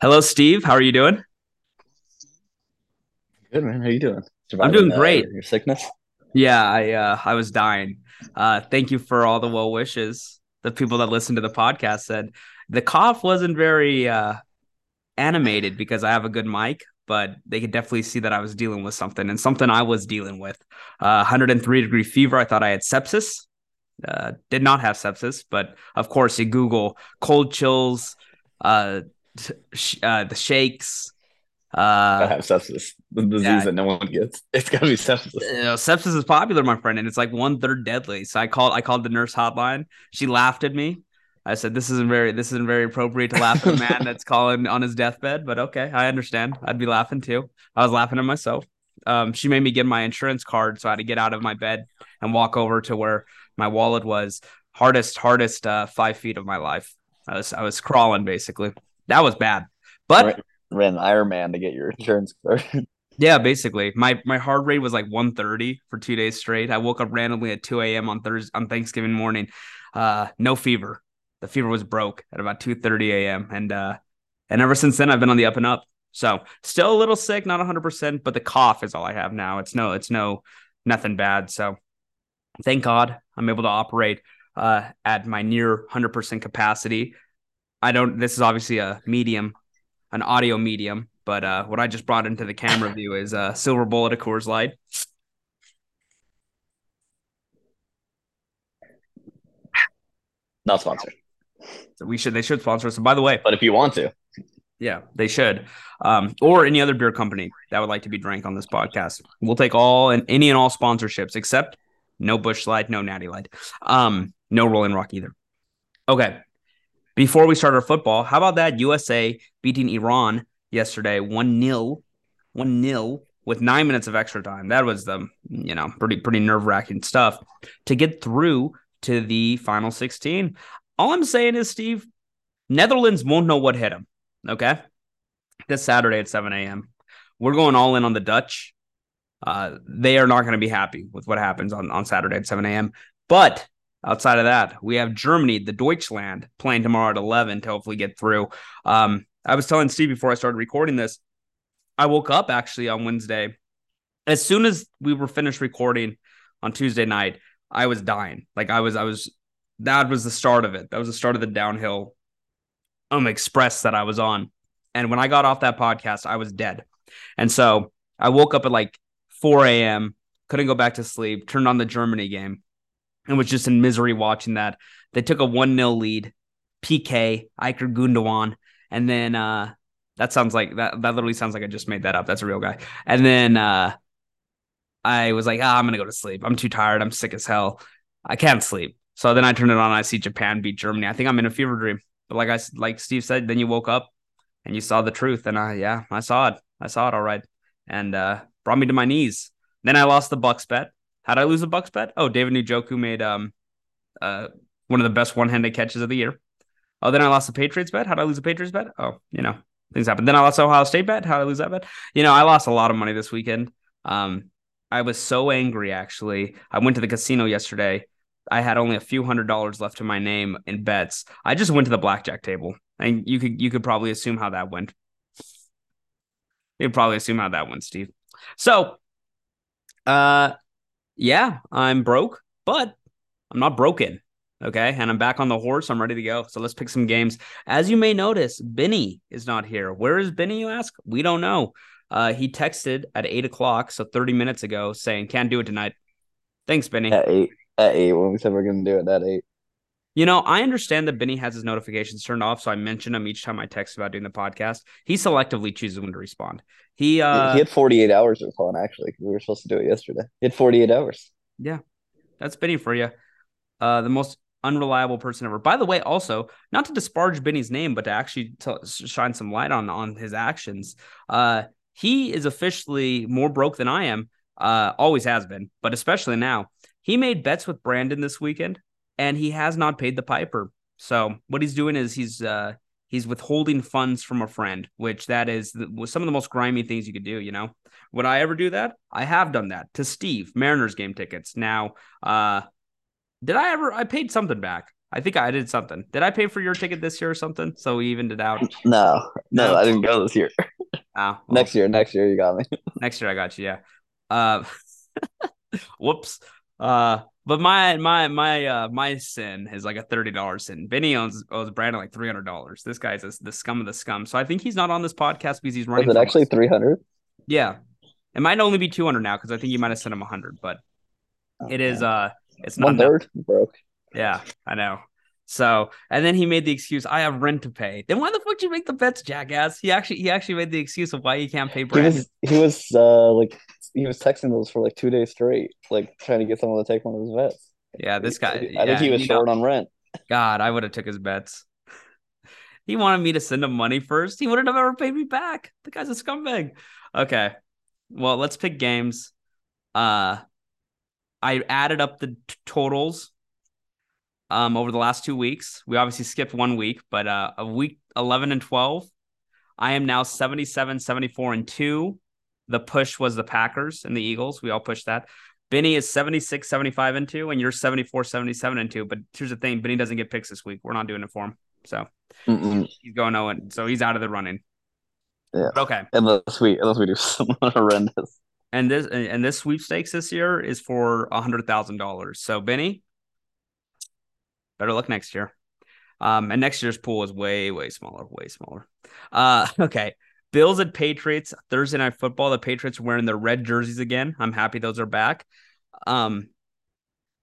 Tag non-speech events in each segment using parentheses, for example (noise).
Hello, Steve. How are you doing? Good man, how are you doing? I'm doing uh, great. your, your sickness? Yeah, I uh, I was dying. Uh, thank you for all the well wishes. The people that listened to the podcast said the cough wasn't very uh, animated because I have a good mic, but they could definitely see that I was dealing with something and something I was dealing with. Uh, 103 degree fever. I thought I had sepsis. Uh, did not have sepsis, but of course, you Google cold chills, uh, uh, the shakes. I Uh, have sepsis, the disease yeah, that no one gets. (laughs) It's gotta be sepsis. you know, sepsis is popular, my friend, and it's like one third deadly. So I called I called the nurse hotline. She laughed at me. I said, This isn't very this isn't very appropriate to laugh at a (laughs) man that's calling on his deathbed, but okay, I understand. I'd be laughing too. I was laughing at myself. Um, she made me get my insurance card, so I had to get out of my bed and walk over to where my wallet was. Hardest, hardest uh, five feet of my life. I was I was crawling basically. That was bad. But Ran, Iron Man to get your insurance card. (laughs) Yeah, basically. My my heart rate was like 130 for two days straight. I woke up randomly at 2 a.m. on Thursday on Thanksgiving morning. Uh, no fever. The fever was broke at about 2:30 a.m. And uh and ever since then I've been on the up and up. So still a little sick, not 100%, but the cough is all I have now. It's no, it's no nothing bad. So thank God I'm able to operate uh at my near 100% capacity. I don't this is obviously a medium an audio medium. But uh, what I just brought into the camera view is a silver bullet of Coors Light. Not sponsored, So we should they should sponsor us. And by the way, but if you want to, yeah, they should. Um, or any other beer company that would like to be drank on this podcast. We'll take all and any and all sponsorships except no Busch Light, no Natty Light, um, no Rolling Rock either. Okay. Before we start our football, how about that USA beating Iran yesterday 1 0, 1 0 with nine minutes of extra time. That was the, you know, pretty, pretty nerve wracking stuff to get through to the final 16. All I'm saying is, Steve, Netherlands won't know what hit them. Okay. This Saturday at 7 a.m. We're going all in on the Dutch. Uh, they are not going to be happy with what happens on, on Saturday at 7 a.m. But outside of that, we have Germany, the Deutschland, playing tomorrow at 11 to hopefully get through. Um, I was telling Steve before I started recording this, I woke up actually on Wednesday. As soon as we were finished recording on Tuesday night, I was dying. Like I was, I was, that was the start of it. That was the start of the downhill um express that I was on. And when I got off that podcast, I was dead. And so I woke up at like 4 a.m., couldn't go back to sleep, turned on the Germany game, and was just in misery watching that. They took a 1 0 lead, PK, Ilkay Gundogan. And then uh, that sounds like that, that literally sounds like I just made that up. That's a real guy. And then uh, I was like, ah, I'm going to go to sleep. I'm too tired. I'm sick as hell. I can't sleep. So then I turn it on. I see Japan beat Germany. I think I'm in a fever dream. But like I like Steve said, then you woke up and you saw the truth. And I yeah, I saw it. I saw it all right. And uh brought me to my knees. Then I lost the Bucs bet. How'd I lose the Bucs bet? Oh, David Njoku made um uh one of the best one-handed catches of the year. Oh, then I lost the Patriots bet. How'd I lose the Patriots bet? Oh, you know, things happen. Then I lost Ohio State bet. How'd I lose that bet? You know, I lost a lot of money this weekend. Um, I was so angry actually. I went to the casino yesterday I had only a few hundred dollars left to my name in bets. I just went to the blackjack table, and you could you could probably assume how that went. You could probably assume how that went, Steve. So, uh, yeah, I'm broke, but I'm not broken. Okay, and I'm back on the horse. I'm ready to go. So let's pick some games. As you may notice, Benny is not here. Where is Benny? You ask. We don't know. Uh, he texted at eight o'clock, so 30 minutes ago, saying can't do it tonight. Thanks, Benny. at eight, at eight when we said we are gonna do it at eight. You know, I understand that Benny has his notifications turned off, so I mention him each time I text about doing the podcast. He selectively chooses when to respond. He uh He had 48 hours of fun actually we were supposed to do it yesterday. He had 48 hours. yeah, that's Benny for you. Uh the most unreliable person ever. By the way, also, not to disparage Benny's name, but to actually t- shine some light on on his actions. Uh he is officially more broke than I am. Uh always has been, but especially now. He made bets with Brandon this weekend and he has not paid the piper. So what he's doing is he's uh he's withholding funds from a friend, which that is the, some of the most grimy things you could do. You know, would I ever do that? I have done that to Steve Mariners game tickets. Now, uh, did I ever? I paid something back. I think I did something. Did I pay for your ticket this year or something? So we evened it out. (laughs) No, no, No. I didn't go this year. Oh, (laughs) well, Next year, next year you got me. next year I got you. Yeah. Uh, (laughs) whoops. Uh, but my my my uh my sin is like a thirty dollars sin. Benny owns owes Brandon like three hundred dollars. This guy's a, the scum of the scum. So I think he's not on this podcast because he's running. Is it actually three hundred? Yeah, it might only be two hundred now because I think you might have sent him a hundred, but it is uh it's not one enough. broke. Yeah, I know. So and then he made the excuse, I have rent to pay. Then why the fuck did you make the bets, jackass? He actually he actually made the excuse of why he can't pay He Brandon. was he was uh like he was texting those for like two days straight, like trying to get someone to take one of his bets. yeah, this guy. I think he was know- short on rent. God, I would have took his bets. (laughs) He wanted me to send him money first. He wouldn't have ever paid me back. The guy's a scumbag. Okay. Well, let's pick games. Uh I added up the t- totals um over the last 2 weeks. We obviously skipped one week, but uh of week 11 and 12, I am now 77 74 and 2. The push was the Packers and the Eagles. We all pushed that. Benny is 76, 75 and 2, and you're 74, 77 and 2. But here's the thing Benny doesn't get picks this week. We're not doing it for him. So Mm-mm. he's going 0 and so he's out of the running. Yeah. But okay. Unless we unless we do (laughs) something horrendous. And this and this sweepstakes this year is for a hundred thousand dollars. So Benny, better luck next year. Um, and next year's pool is way, way smaller, way smaller. Uh, (laughs) okay. Bills at Patriots Thursday night football. The Patriots wearing their red jerseys again. I'm happy those are back. Um,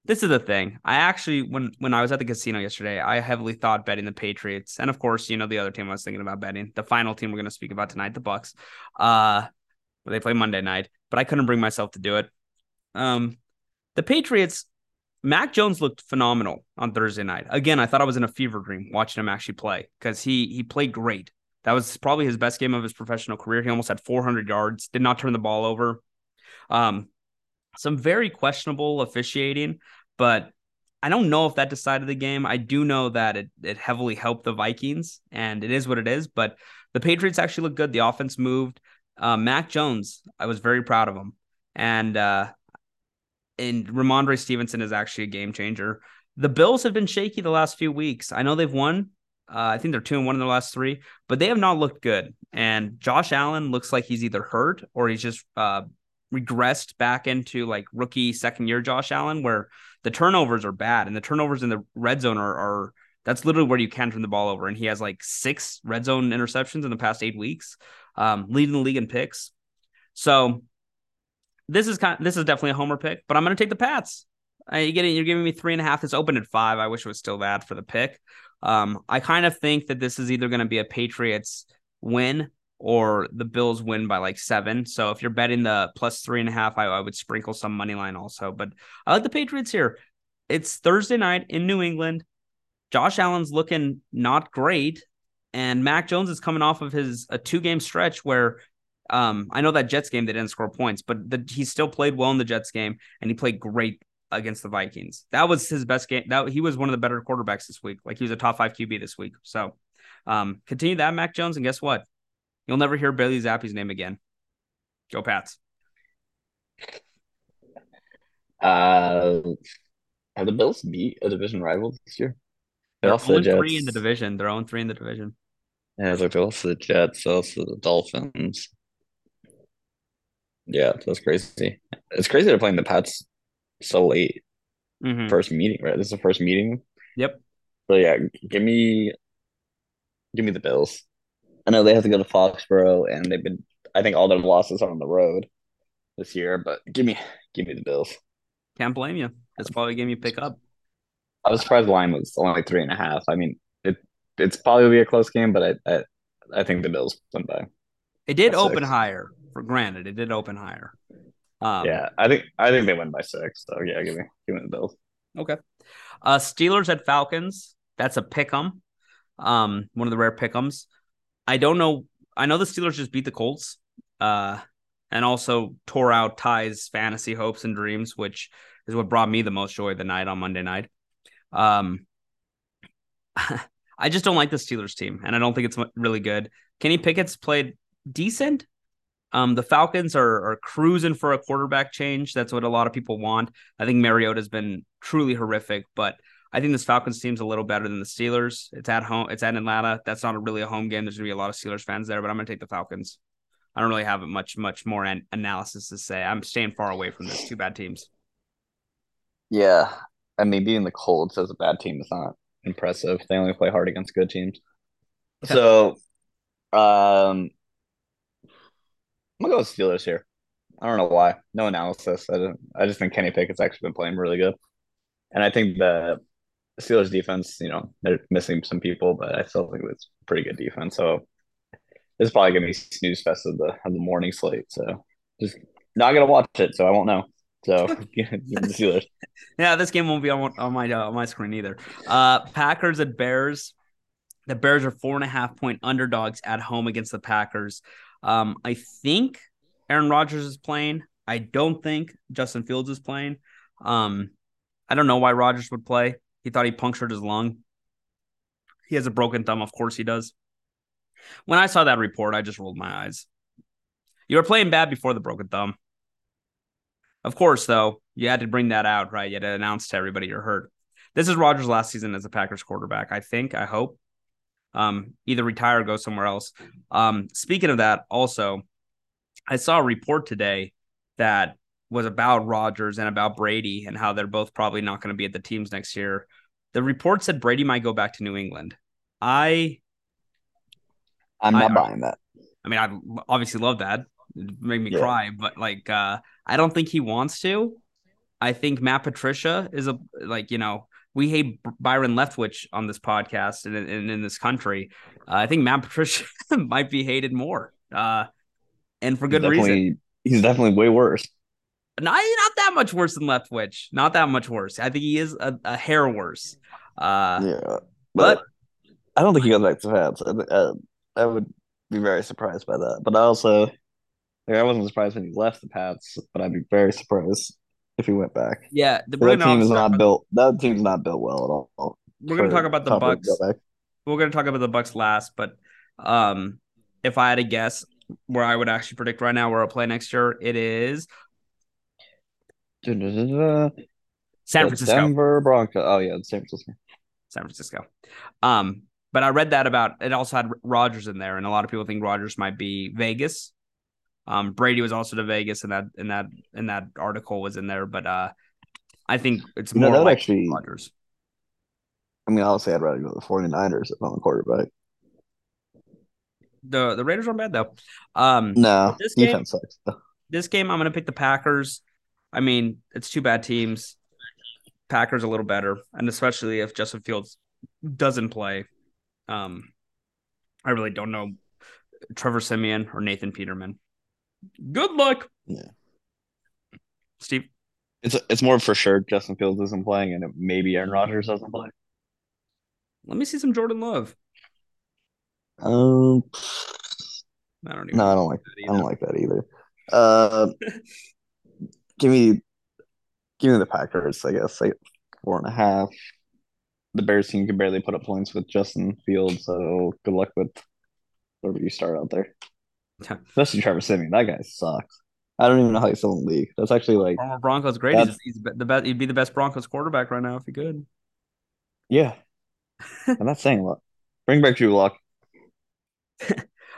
this is the thing. I actually, when when I was at the casino yesterday, I heavily thought betting the Patriots, and of course, you know the other team I was thinking about betting, the final team we're going to speak about tonight, the Bucs. Uh, they play Monday night, but I couldn't bring myself to do it. Um, the Patriots, Mac Jones looked phenomenal on Thursday night. Again, I thought I was in a fever dream watching him actually play because he he played great. That was probably his best game of his professional career. He almost had 400 yards, did not turn the ball over. Um, some very questionable officiating, but I don't know if that decided the game. I do know that it it heavily helped the Vikings, and it is what it is. But the Patriots actually looked good. The offense moved. Uh, Mac Jones, I was very proud of him, and uh, and Rhamondre Stevenson is actually a game changer. The Bills have been shaky the last few weeks. I know they've won. Uh, I think they're two and one in their last three, but they have not looked good. And Josh Allen looks like he's either hurt or he's just uh, regressed back into like rookie second year Josh Allen, where the turnovers are bad and the turnovers in the red zone are, are that's literally where you can turn the ball over. And he has like six red zone interceptions in the past eight weeks, um, leading the league in picks. So this is kind. of, this is definitely a homer pick, but I'm going to take the Pats. Uh, you getting you're giving me three and a half. It's open at five. I wish it was still that for the pick. Um, I kind of think that this is either going to be a Patriots win or the Bills win by like seven. So if you're betting the plus three and a half, I, I would sprinkle some money line also. But I like the Patriots here. It's Thursday night in New England. Josh Allen's looking not great, and Mac Jones is coming off of his a two game stretch where um, I know that Jets game they didn't score points, but the, he still played well in the Jets game, and he played great against the Vikings. That was his best game. That he was one of the better quarterbacks this week. Like he was a top five QB this week. So um, continue that, Mac Jones, and guess what? You'll never hear Bailey Zappe's name again. Go Pats. Uh, have the Bills beat a division rival this year? They They're also 0 3 in the division. They're 0 3 in the division. Yeah, they're also the Jets, also the Dolphins. Yeah, that's crazy. It's crazy they're playing the Pats so late. Mhm. First meeting, right? This is the first meeting. Yep. So yeah, give me give me the Bills. I know they have to go to Foxborough and they've been I think all their losses are on the road this year, but give me give me the Bills. Can't blame you. That's probably a game you pick up. I was surprised the line was only like three and a half. I mean, it it's probably be a close game, but I I, I think the Bills win by. It did open six. higher. For granted, it did open higher. Um, yeah, I think I think they win by six. So yeah, give me give me the Bills. Okay. Uh, Steelers at Falcons. That's a pick 'em. Um, one of the rare pick 'ems. I don't know. I know the Steelers just beat the Colts. Uh, and also tore out Ty's fantasy hopes and dreams, which is what brought me the most joy of the night on Monday night. Um, (laughs) I just don't like the Steelers team, and I don't think it's really good. Kenny Pickett's played decent. Um, the Falcons are are cruising for a quarterback change. That's what a lot of people want. I think Mariota's been truly horrific, but I think this Falcons team's a little better than the Steelers. It's at home. It's at Atlanta. That's not really a home game. There's gonna be a lot of Steelers fans there, but I'm gonna take the Falcons. I don't really have much much more an- analysis to say. I'm staying far away from this. Two bad teams. Yeah, I mean, being the Colts as a bad team is not impressive. They only play hard against good teams. So, um, I'm gonna go with Steelers here. I don't know why. No analysis. I just, I just think Kenny Pickett's actually been playing really good, and I think the Steelers defense, you know, they're missing some people, but I still think it's pretty good defense. So this is probably gonna be snooze fest of the of the morning slate. So just not gonna watch it, so I won't know. So (laughs) (laughs) the Steelers. Yeah, this game won't be on, on my uh, on my screen either. Uh, Packers and Bears. The Bears are four and a half point underdogs at home against the Packers. Um, I think Aaron Rodgers is playing. I don't think Justin Fields is playing. Um, I don't know why Rodgers would play. He thought he punctured his lung. He has a broken thumb. Of course he does. When I saw that report, I just rolled my eyes. You were playing bad before the broken thumb. Of course, though, you had to bring that out, right? You had to announce to everybody you're hurt. This is Rodgers' last season as a Packers quarterback. I think, I hope. Um, either retire or go somewhere else. Um, speaking of that, also, I saw a report today that was about Rodgers and about Brady and how they're both probably not going to be at the teams next year. The report said Brady might go back to New England. I I'm not I- buying that. I mean, I obviously love that. It made me Yeah. cry, but like, uh, I don't think he wants to. I think Matt Patricia is a like, you know, we hate Byron Leftwich on this podcast and, and in this country. Uh, I think Matt Patricia (laughs) might be hated more, uh, and for good he's reason. He's definitely way worse. Not not that much worse than Leftwich. Not that much worse. I think he is a, a hair worse. Uh, yeah, but- but, I don't think he goes back to the Pats. I, uh, I would be very surprised by that. But I also, like, I wasn't surprised when he left the Pats, but I'd be very surprised if he went back. yeah, the, That team is not built. That team's not built well at all. We're gonna talk about the Bucs. go we're gonna talk about the Bucs last, but um, if I had to guess where I would actually predict right now where I'll play next year, it is. San Francisco. Denver Broncos. Oh yeah, San Francisco. San Francisco. Um, but I read that about it also had Rodgers in there, and a lot of people think Rodgers might be Vegas. Um, Brady was also to Vegas, and that in that in that article was in there, but uh, I think it's You know, more would like actually- Rodgers. I mean, honestly, I'd rather go to the 49ers if I'm a quarterback. The the Raiders aren't bad though. Um, No, This game- defense sucks. this game I'm going to pick the Packers. I mean, it's two bad teams. Packers a little better, and especially if Justin Fields doesn't play. Um, I really don't know Trevor Siemian or Nathan Peterman. Good luck. Yeah. Steve. It's it's more for sure Justin Fields isn't playing, and maybe Aaron Rodgers doesn't play. Let me see some Jordan Love. Um, I don't even no, I don't like. that I don't either. like that either. Uh, (laughs) give me, give me the Packers. I guess like four and a half. The Bears team can barely put up points with Justin Fields, so good luck with whatever you start out there. (laughs) Especially Trevor Siemian. That guy sucks. I don't even know how he's still in the league. That's actually like, Former Broncos great. He's, he's the best. He'd be the best Broncos quarterback right now if he could. yeah. (laughs) I'm not saying a lot. Bring back Drew Lock. (laughs)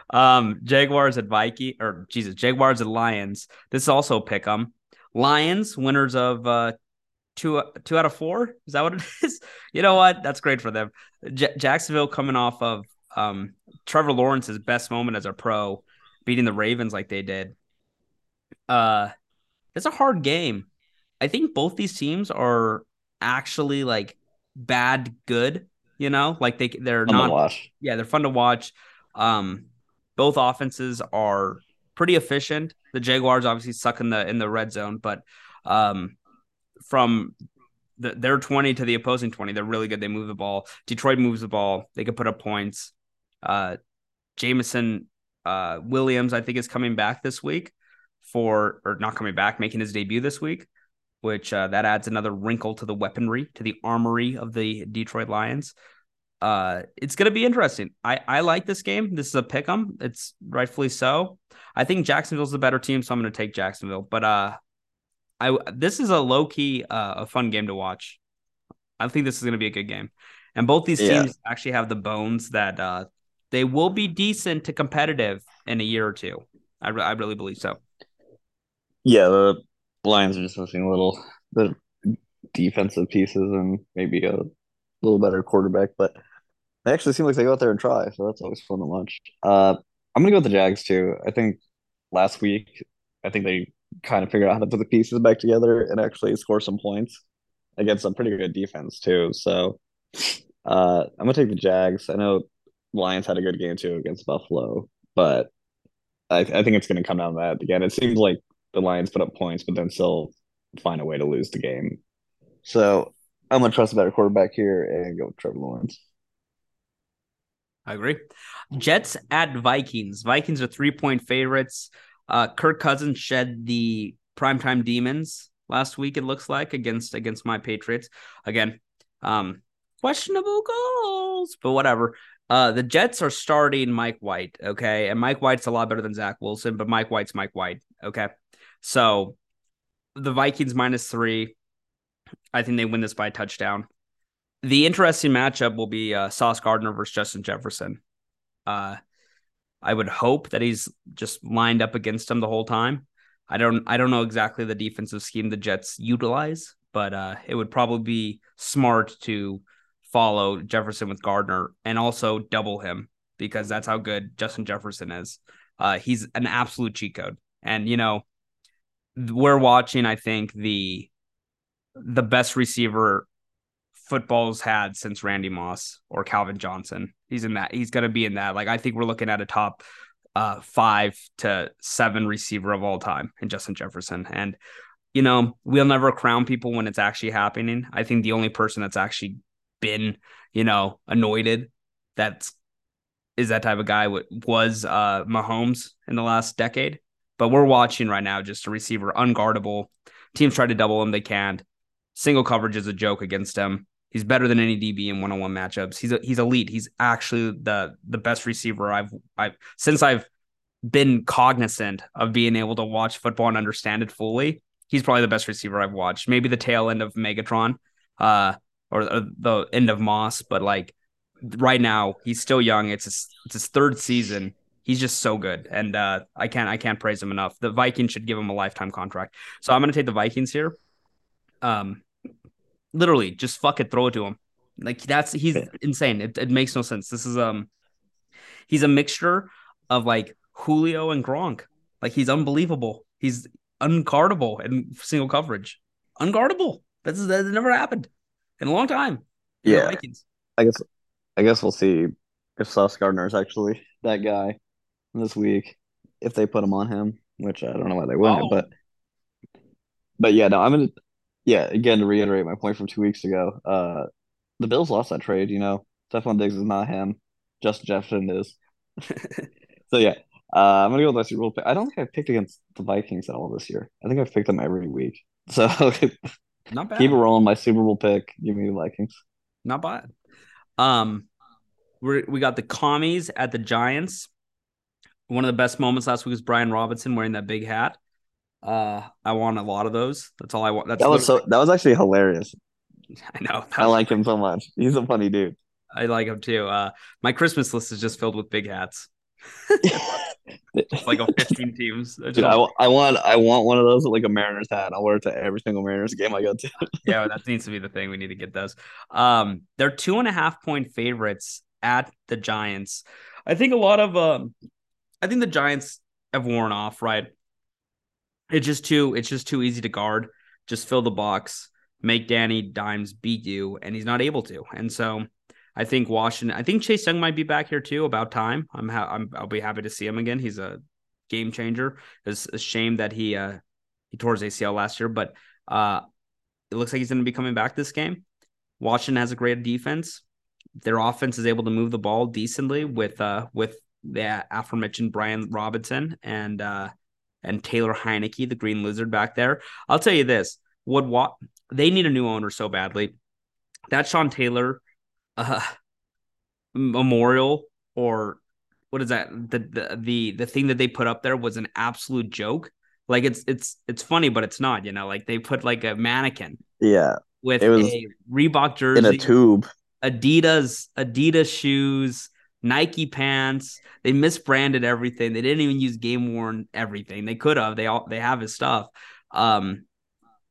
Um, Jaguars at Viking or Jesus, Jaguars at Lions. This is also pick 'em. Lions winners of uh two two out of four. Is that what it is? You know what? That's great for them. J- Jacksonville coming off of um Trevor Lawrence's best moment as a pro, beating the Ravens like they did. Uh, it's a hard game. I think both these teams are actually like bad good. You know, like they they're I'm not yeah, they're fun to watch. Um, both offenses are pretty efficient. The Jaguars obviously suck in the in the red zone, but um, from the, their twenty to the opposing twenty, they're really good. They move the ball. Detroit moves the ball. They can put up points. Uh, Jameson uh, Williams, I think, is coming back this week for or not coming back, making his debut this week, which uh, that adds another wrinkle to the weaponry, to the armory of the Detroit Lions. Uh it's gonna be interesting. I i like this game. This is a pick 'em. It's rightfully so. I think jacksonville's the better team so i'm gonna take jacksonville. But uh i this is a low-key uh a fun game to watch. I think this is going to be a good game. And both these Yeah. teams actually have the bones that uh, they will be decent to competitive in a year or two. I, re- I really believe so. Yeah, the Lions are just missing a little the defensive pieces and maybe a little better quarterback, but they actually seem like they go out there and try, so that's always fun to watch. Uh, I'm gonna go with the Jags too. I think last week, I think they kind of figured out how to put the pieces back together and actually score some points against a pretty good defense too. So, uh, I'm gonna take the Jags. I know Lions had a good game too against Buffalo, but I, I think it's gonna come down to that again. It seems like the Lions put up points, but then still find a way to lose the game. So I'm gonna trust a better quarterback here and go with Trevor Lawrence. I agree. Jets at Vikings. Vikings are three point favorites. Uh, Kirk Cousins shed the primetime demons last week. It looks like against against my Patriots again. Um, questionable goals, but whatever. Uh, the Jets are starting Mike White. Okay, and Mike White's a lot better than Zach Wilson, but Mike White's Mike White. Okay, so the Vikings minus three. I think they win this by a touchdown. The interesting matchup will be uh, Sauce Gardner versus Justin Jefferson. Uh, I would hope that he's just lined up against him the whole time. I don't I don't know exactly the defensive scheme the Jets utilize, but uh, it would probably be smart to follow Jefferson with Gardner and also double him because that's how good Justin Jefferson is. Uh, he's an absolute cheat code, and you know we're watching. I think the the best receiver football's had since Randy Moss or Calvin Johnson. He's in that. He's going to be in that. Like I think we're looking at a top uh, five to seven receiver of all time in Justin Jefferson. And you know we'll never crown people when it's actually happening. I think the only person that's actually been you know anointed that's is that type of guy what was uh Mahomes in the last decade. But we're watching right now just a receiver unguardable. Teams try to double him, they can't. Single coverage is a joke against him. He's better than any DB in one-on-one matchups. He's a, he's elite. He's actually the the best receiver I've I've since I've been cognizant of being able to watch football and understand it fully. He's probably the best receiver I've watched. Maybe the tail end of Megatron, uh, or, or the end of Moss, but like right now he's still young. It's his, it's his third season. He's just so good, and uh, I can't I can't praise him enough. The Vikings should give him a lifetime contract. So I'm going to take the Vikings here. Um, literally just fuck it, throw it to him. Like that's he's insane. It, it makes no sense. This is um, he's a mixture of like Julio and Gronk. Like he's unbelievable. He's unguardable in single coverage. Unguardable. That's that never happened in a long time. Yeah, I guess I guess we'll see if Sauce Gardner is actually that guy this week. If they put him on him, which I don't know why they wouldn't, Oh. but but yeah, no, I'm gonna yeah, again to reiterate my point from two weeks ago, uh the Bills lost that trade, you know. Stefon Diggs is not him. Justin Jefferson is. (laughs) So yeah, uh, I'm gonna go with my Super Bowl pick. I don't think I've picked against the Vikings at all this year. I think I've picked them every week. So (laughs) Not bad. Keep it rolling. My Super Bowl pick. Give me the Vikings. Not bad. Um, we we got the commies at the Giants. One of the best moments last week was Brian Robinson wearing that big hat. Uh, I want a lot of those. That's all I want. That's That was so. That was actually hilarious. (laughs) I know. I like him so much. He's a funny dude. I like him too. Uh, my Christmas list is just filled with big hats. (laughs) (laughs) It's like a 15 teams. (laughs) I Dude, I, I want I want one of those with like a Mariners hat. I'll wear it to every single Mariners game I go to. (laughs) yeah, that needs to be the thing. We need to get those. Um, they're two and a half point favorites at the Giants. I think a lot of um, I think the Giants have worn off. Right? It's just too. It's just too easy to guard. Just fill the box, make Danny Dimes beat you, and he's not able to. And so, I think Washington. I think Chase Young might be back here too. About time. I'm. Ha- I'm. I'll be happy to see him again. He's a game changer. It's a shame that he uh he tore his ACL last year, but uh it looks like he's going to be coming back this game. Washington has a great defense. Their offense is able to move the ball decently with uh with the aforementioned Brian Robinson and uh and Taylor Heinicke, the Green Lizard back there. I'll tell you this: would what they need a new owner so badly. That Sean Taylor uh memorial or what is that the, the the the thing that they put up there was an absolute joke like it's it's it's funny but it's not you know like they put like a mannequin Yeah, with It was a Reebok jersey in a tube. Adidas Adidas shoes, Nike pants. They misbranded everything. They didn't even use game worn everything. They could have. They all they have his stuff. Um,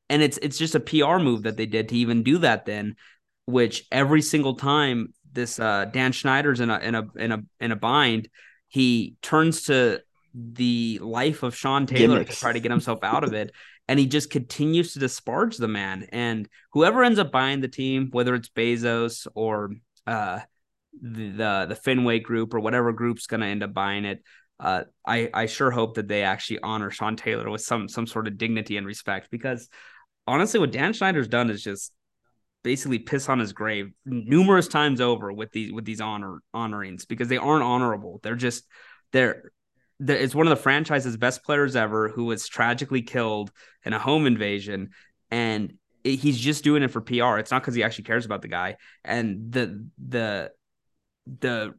and it's it's just a PR move that they did to even do that. Then, which every single time this uh, Dan Snyder's in a in a in a in a bind, he turns to the life of Sean Taylor Gimmicks. to try to get himself out of it. And he just continues to disparage the man. And whoever ends up buying the team, whether it's Bezos or uh, the, the the Fenway group or whatever group's going to end up buying it, uh, I I sure hope that they actually honor Sean Taylor with some some sort of dignity and respect because honestly, what Dan Snyder's done is just basically piss on his grave numerous times over with these with these honor honorings because they aren't honorable. They're just they're, they're it's one of the franchise's best players ever who was tragically killed in a home invasion and it, he's just doing it for PR. It's not because he actually cares about the guy and the the the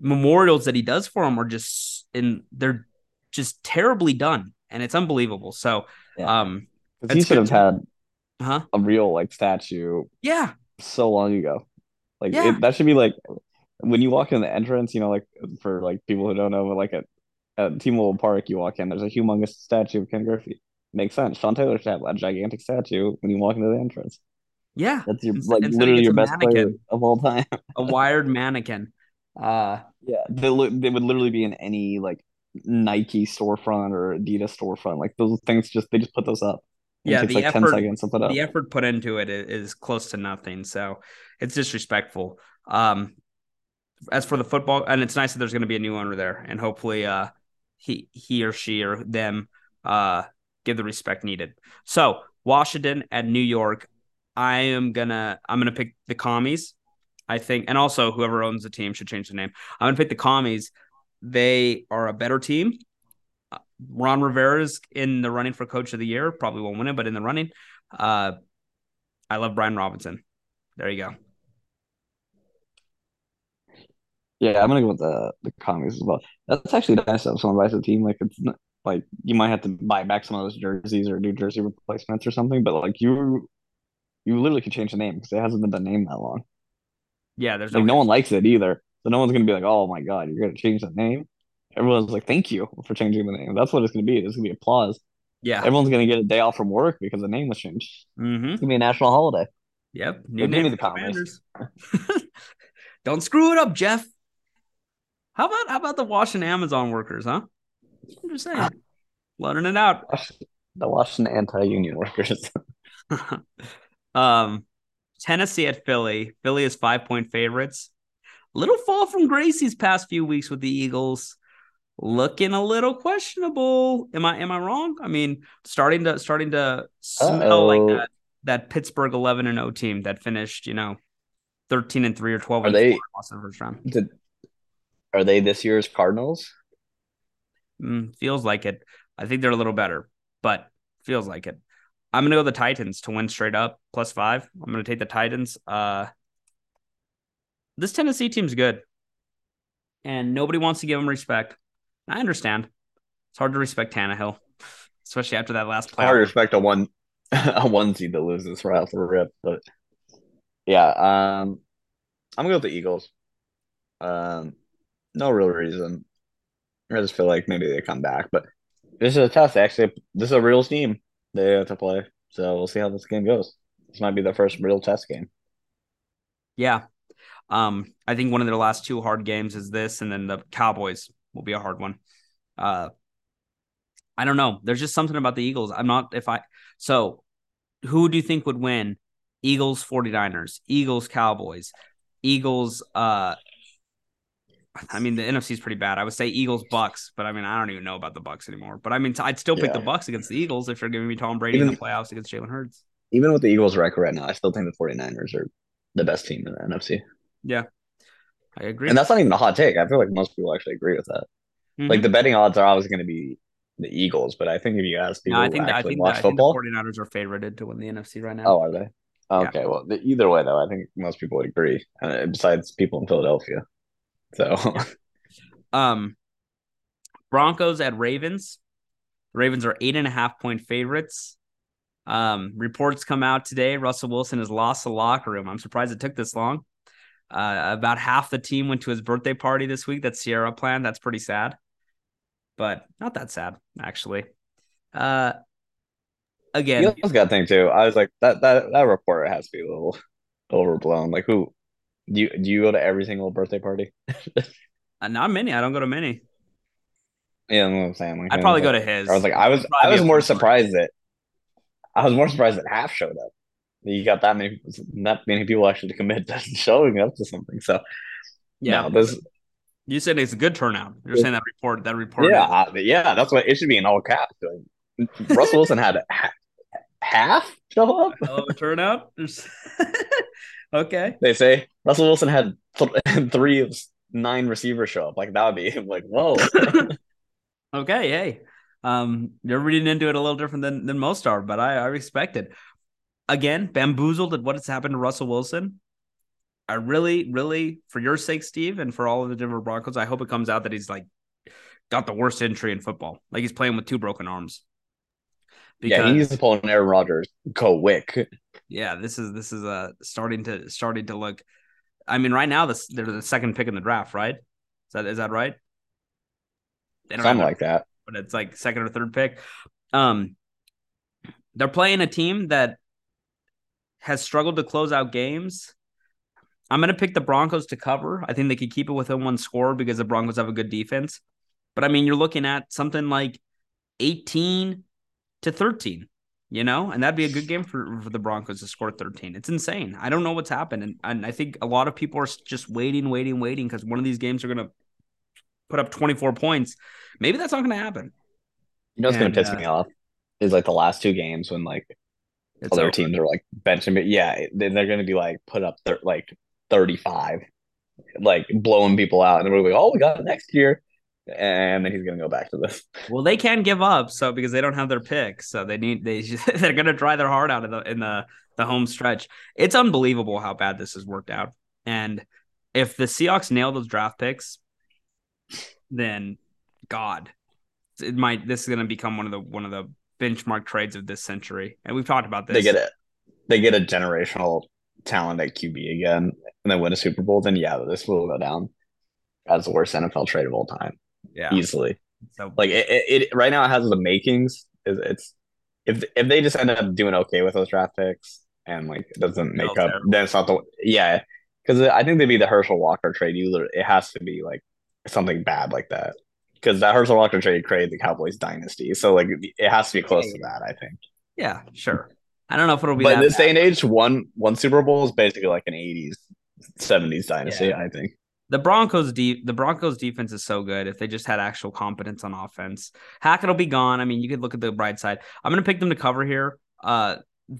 memorials that he does for him are just in they're just terribly done and it's unbelievable. So Yeah. um he should have had huh a real like statue yeah so long ago. Like Yeah. it, that should be like when you walk in the entrance, you know, like for like people who don't know, like at, at T-Mobile Park, you walk in, there's a humongous statue of Ken Griffey. Makes sense. Sean Taylor should have a gigantic statue when you walk into the entrance. yeah That's your like he literally your best player of all time. (laughs) a wired mannequin. Uh, Yeah, they, li- they would literally be in any like Nike storefront or Adidas storefront. Like those things, just they just put those up. Yeah, the like effort- seconds to put up. the effort put into it is close to nothing, so it's disrespectful. Um, as for the football, and it's nice that there's going to be a new owner there, and hopefully, uh, he he or she or them uh give the respect needed. So Washington at New York, I am gonna I'm gonna pick the commies. I think, and also whoever owns the team should change the name. I'm gonna pick the commies. They are a better team. Ron Rivera's in the running for coach of the year. Probably won't win it, but in the running. Uh, I love Brian Robinson. There you go. Yeah, I'm gonna go with the the commies as well. That's actually nice to have someone buys a team. Like it's not, like you might have to buy back some of those jerseys or do jersey replacements or something, but like you you literally could change the name because it hasn't been the name that long. Yeah, there's Like no, no one likes it either. So no one's gonna be like, oh my God, you're gonna change the name. Everyone's like, thank you for changing the name. That's what it's gonna be. It's gonna be applause. yeah. Everyone's gonna get a day off from work because the name was changed. Mm-hmm. It's gonna be a national holiday. Yep. New Give me name the Commanders. (laughs) Don't screw it up, Jeff. How about how about the Washington Amazon workers, huh? I'm just saying, (laughs) letting it out. The Washington anti-union workers. (laughs) um, Tennessee at Philly. Philly is five point favorites. Little fall from grace these past few weeks with the Eagles. Looking a little questionable. Am I am I wrong? I mean, starting to starting to smell like Uh-oh. that that Pittsburgh eleven and 0 team that finished, you know, thirteen and three or twelve Are and they- lost in the first round. Did, are they this year's Cardinals? Mm, feels like it. I think they're a little better, but feels like it. I'm gonna go the Titans to win straight up plus five. I'm gonna take the Titans. Uh, this Tennessee team's good, and nobody wants to give them respect. I understand. It's hard to respect Tannehill, especially after that last play. I respect a one (laughs) a one seed that loses right off the rip, but yeah, um, I'm gonna go with the Eagles. Um, no real reason. I just feel like maybe they come back, but this is a test. Actually, this is a real team they have to play, so we'll see how this game goes. This might be the first real test game. Yeah. Um, I think one of their last two hard games is this, and then the Cowboys will be a hard one. Uh, I don't know. There's just something about the Eagles. I'm not if I so who do you think would win? Eagles 49ers, Eagles Cowboys, Eagles uh I mean the NFC is pretty bad. I would say Eagles Bucs, but I mean I don't even know about the Bucs anymore. But I mean I'd still pick Yeah. the Bucs against the Eagles if you're giving me Tom Brady in Even- the playoffs against Jalen Hurts. Even with the Eagles' record right now, I still think the 49ers are the best team in the NFC. I agree. And that's not even a hot take. I feel like most people actually agree with that. Mhm. Like the betting odds are always going to be the Eagles, but I think if you ask no, people I who think that, I actually think watch that, I think the football, 49ers are favorited to win the NFC right now. oh, are they? Okay, well, the, either way though, I think most people would agree. Uh, besides people in Philadelphia, so Um, Broncos at Ravens. The Ravens are eight and a half point favorites. Um, reports come out today. Russell Wilson has lost the locker room. I'm surprised it took this long. Uh, about half the team went to his birthday party this week that Ciara planned. That's pretty sad, but not that sad actually. Uh, again, you also got to think too. I was like that that that report has to be a little overblown. Like who do you do you go to every single birthday party? (laughs) uh, not many. I don't go to many. Yeah, I'm saying. Like, I'd probably go to his. I was like, I was I was more surprised that I was more surprised that half showed up. You got that many that many people actually commit to (laughs) showing up to something. So yeah, no, this you said it's a good turnout. You're saying that report that report. Yeah, yeah, that's what it should be in all caps. Russell Wilson had half show up. (laughs) Oh, turnout. (laughs) okay. They say Russell Wilson had th- three of nine receivers show up. Like that would be like whoa. okay, hey, um, you're reading into it a little different than than most are, but I, I respect it. Again, bamboozled at what has happened to Russell Wilson. I really, really, for your sake, Steve, and for all of the Denver Broncos, I hope it comes out that he's like got the worst injury in football. Like he's playing with two broken arms. Because, yeah, he needs to pull an Aaron Rodgers. Go wick. Yeah, this is this is uh starting to starting to look. I mean, right now this they're the second pick in the draft, right? Is that is that right? Something like that. But it's like second or third pick. Um, they're playing a team that has struggled to close out games. I'm going to pick the Broncos to cover. I think they could keep it within one score because the Broncos have a good defense. But I mean, you're looking at something like 18 to 13, you know, and that'd be a good game for, for the Broncos to score 13. It's insane. I don't know what's happened. And, and I think a lot of people are just waiting, waiting, waiting because one of these games are going to put up 24 points. Maybe that's not going to happen. You know what's going to piss uh, me off is like the last two games when like other over. teams are like benching, but yeah, then they're going to be like put up thir- like 35, like blowing people out, and we're like, oh, we got it next year and then he's gonna go back to this. Well, they can give up, so because they don't have their pick, so they need they (laughs) they're gonna try their heart out in the in the the home stretch. It's unbelievable how bad this has worked out, and if the Seahawks nail those draft picks, then God, it might this is gonna become one of the one of the benchmark trades of this century, and we've talked about this. They get it. They get a generational talent at QB again, and they win a Super Bowl. Then yeah, this will go down as the worst NFL trade of all time yeah, easily. So like it, it, it, right now it has the makings. It's if if they just end up doing okay with those draft picks and like it doesn't make up, terrible. then it's not the yeah. Because I think they'd be the Herschel Walker trade. You it has to be like something bad like that. Because that Herschel Walker trade created the Cowboys dynasty. So like it has to be close to that. I think. Yeah, sure. I don't know if it'll be. But in this bad. day and age, one one Super Bowl is basically like an '80s, '70s dynasty. Yeah. I think the Broncos deep the Broncos defense is so good if they just had actual competence on offense. Hackett will be gone. I mean, you could look at the bright side. I'm gonna pick them to cover here. Uh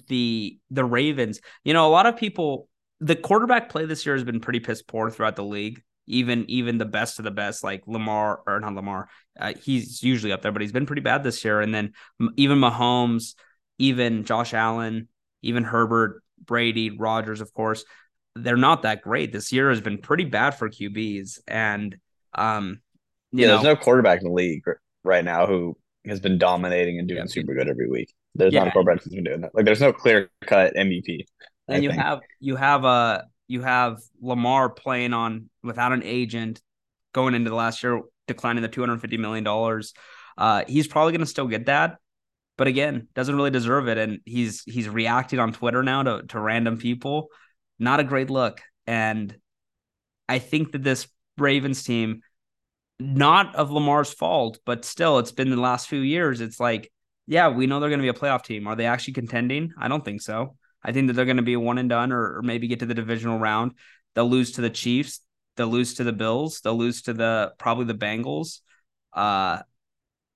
the the Ravens. You know, a lot of people the quarterback play this year has been pretty piss poor throughout the league. Even even the best of the best, like Lamar or not Lamar, uh, he's usually up there, but he's been pretty bad this year. And then even Mahomes, even Josh Allen, even Herbert, Brady, Rodgers, of course they're not that great. This year has been pretty bad for QBs, and um, yeah, know, there's no quarterback in the league right now who has been dominating and doing yeah, super good every week. There's yeah. not a quarterback who's been doing that. Like, there's no clear cut MVP. And I you think. have you have a uh, you have Lamar playing on without an agent going into the last year, declining the 250 million dollars. Uh, he's probably going to still get that, but again, doesn't really deserve it. And he's he's reacting on Twitter now to to random people not a great look. And I think that this Ravens team, not of Lamar's fault, but still, it's been the last few years. It's like, yeah, we know they're going to be a playoff team. Are they actually contending? I don't think so. I think that they're going to be a one and done or, or maybe get to the divisional round. They'll lose to the Chiefs. They'll lose to the Bills. They'll lose to the probably the Bengals. Uh,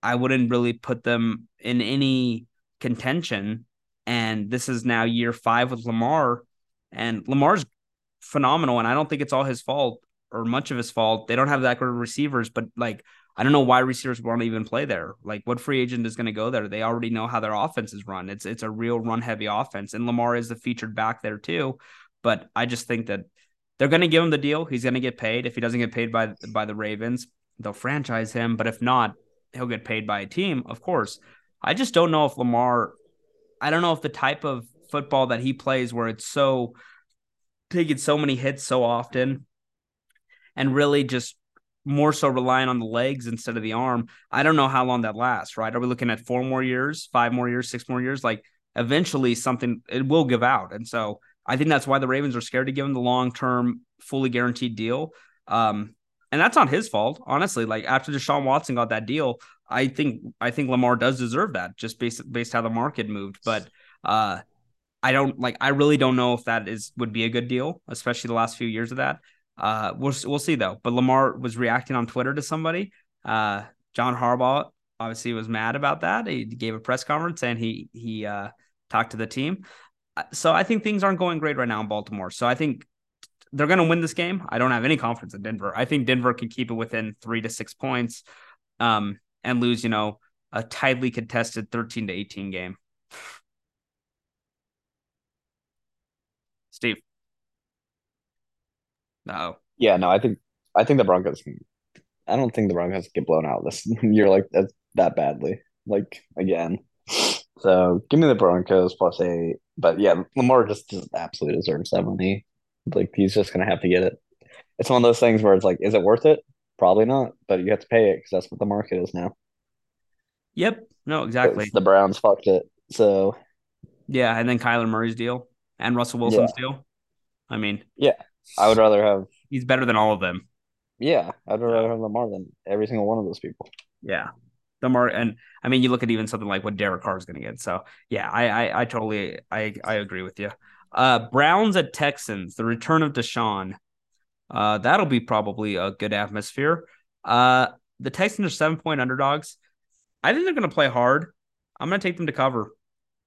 I wouldn't really put them in any contention. And this is now year five with Lamar. And Lamar's phenomenal, and I don't think it's all his fault or much of his fault. They don't have that good receivers, but like I don't know why receivers want to even play there. Like what free agent is going to go there? They already know how their offense is run. It's it's a real run heavy offense, and Lamar is the featured back there too. But I just think that they're going to give him the deal. He's going to get paid. If he doesn't get paid by by the Ravens, they'll franchise him. But if not, he'll get paid by a team, of course. I just don't know if Lamar I don't know if the type of football that he plays, where it's so taking so many hits so often, and really just more so relying on the legs instead of the arm. I don't know how long that lasts, right? Are we looking at four more years, five more years, six more years? Like eventually something it will give out. And so I think that's why the Ravens are scared to give him the long term, fully guaranteed deal. Um, and that's not his fault, honestly. Like after Deshaun Watson got that deal, I think I think Lamar does deserve that just based based how the market moved. But uh, I don't like I really don't know if that is would be a good deal, especially the last few years of that. Uh, we'll we'll see though. But Lamar was reacting on Twitter to somebody. Uh, John Harbaugh obviously was mad about that. He gave a press conference and he he uh, talked to the team. Uh, so I think things aren't going great right now in Baltimore. So I think they're going to win this game. I don't have any confidence in Denver. I think Denver can keep it within three to six points, um, and lose. You know, a tightly contested thirteen to eighteen game. Steve. No. Yeah, no, I think I think the Broncos. I don't think the Broncos get blown out this (laughs) year like that that badly. Like again, so give me the Broncos plus eight. But yeah, Lamar just, just absolutely deserves that money. Like he's just gonna have to get it. It's one of those things where it's like, is it worth it? Probably not, but you have to pay it because that's what the market is now. Yep. No, exactly. The Browns fucked it. So yeah, and then Kyler Murray's deal and Russell Wilson's yeah. deal. I mean, yeah, I would rather have. He's better than all of them. Yeah, I'd rather have Lamar than every single one of those people. Yeah, Lamar, and I mean, you look at even something like what Derek Carr is going to get. So yeah, I, I, I totally, I, I agree with you. Uh, Browns at Texans, the return of Deshaun. Uh, that'll be probably a good atmosphere. Uh, the Texans are seven point underdogs. I think they're going to play hard. I'm going to take them to cover.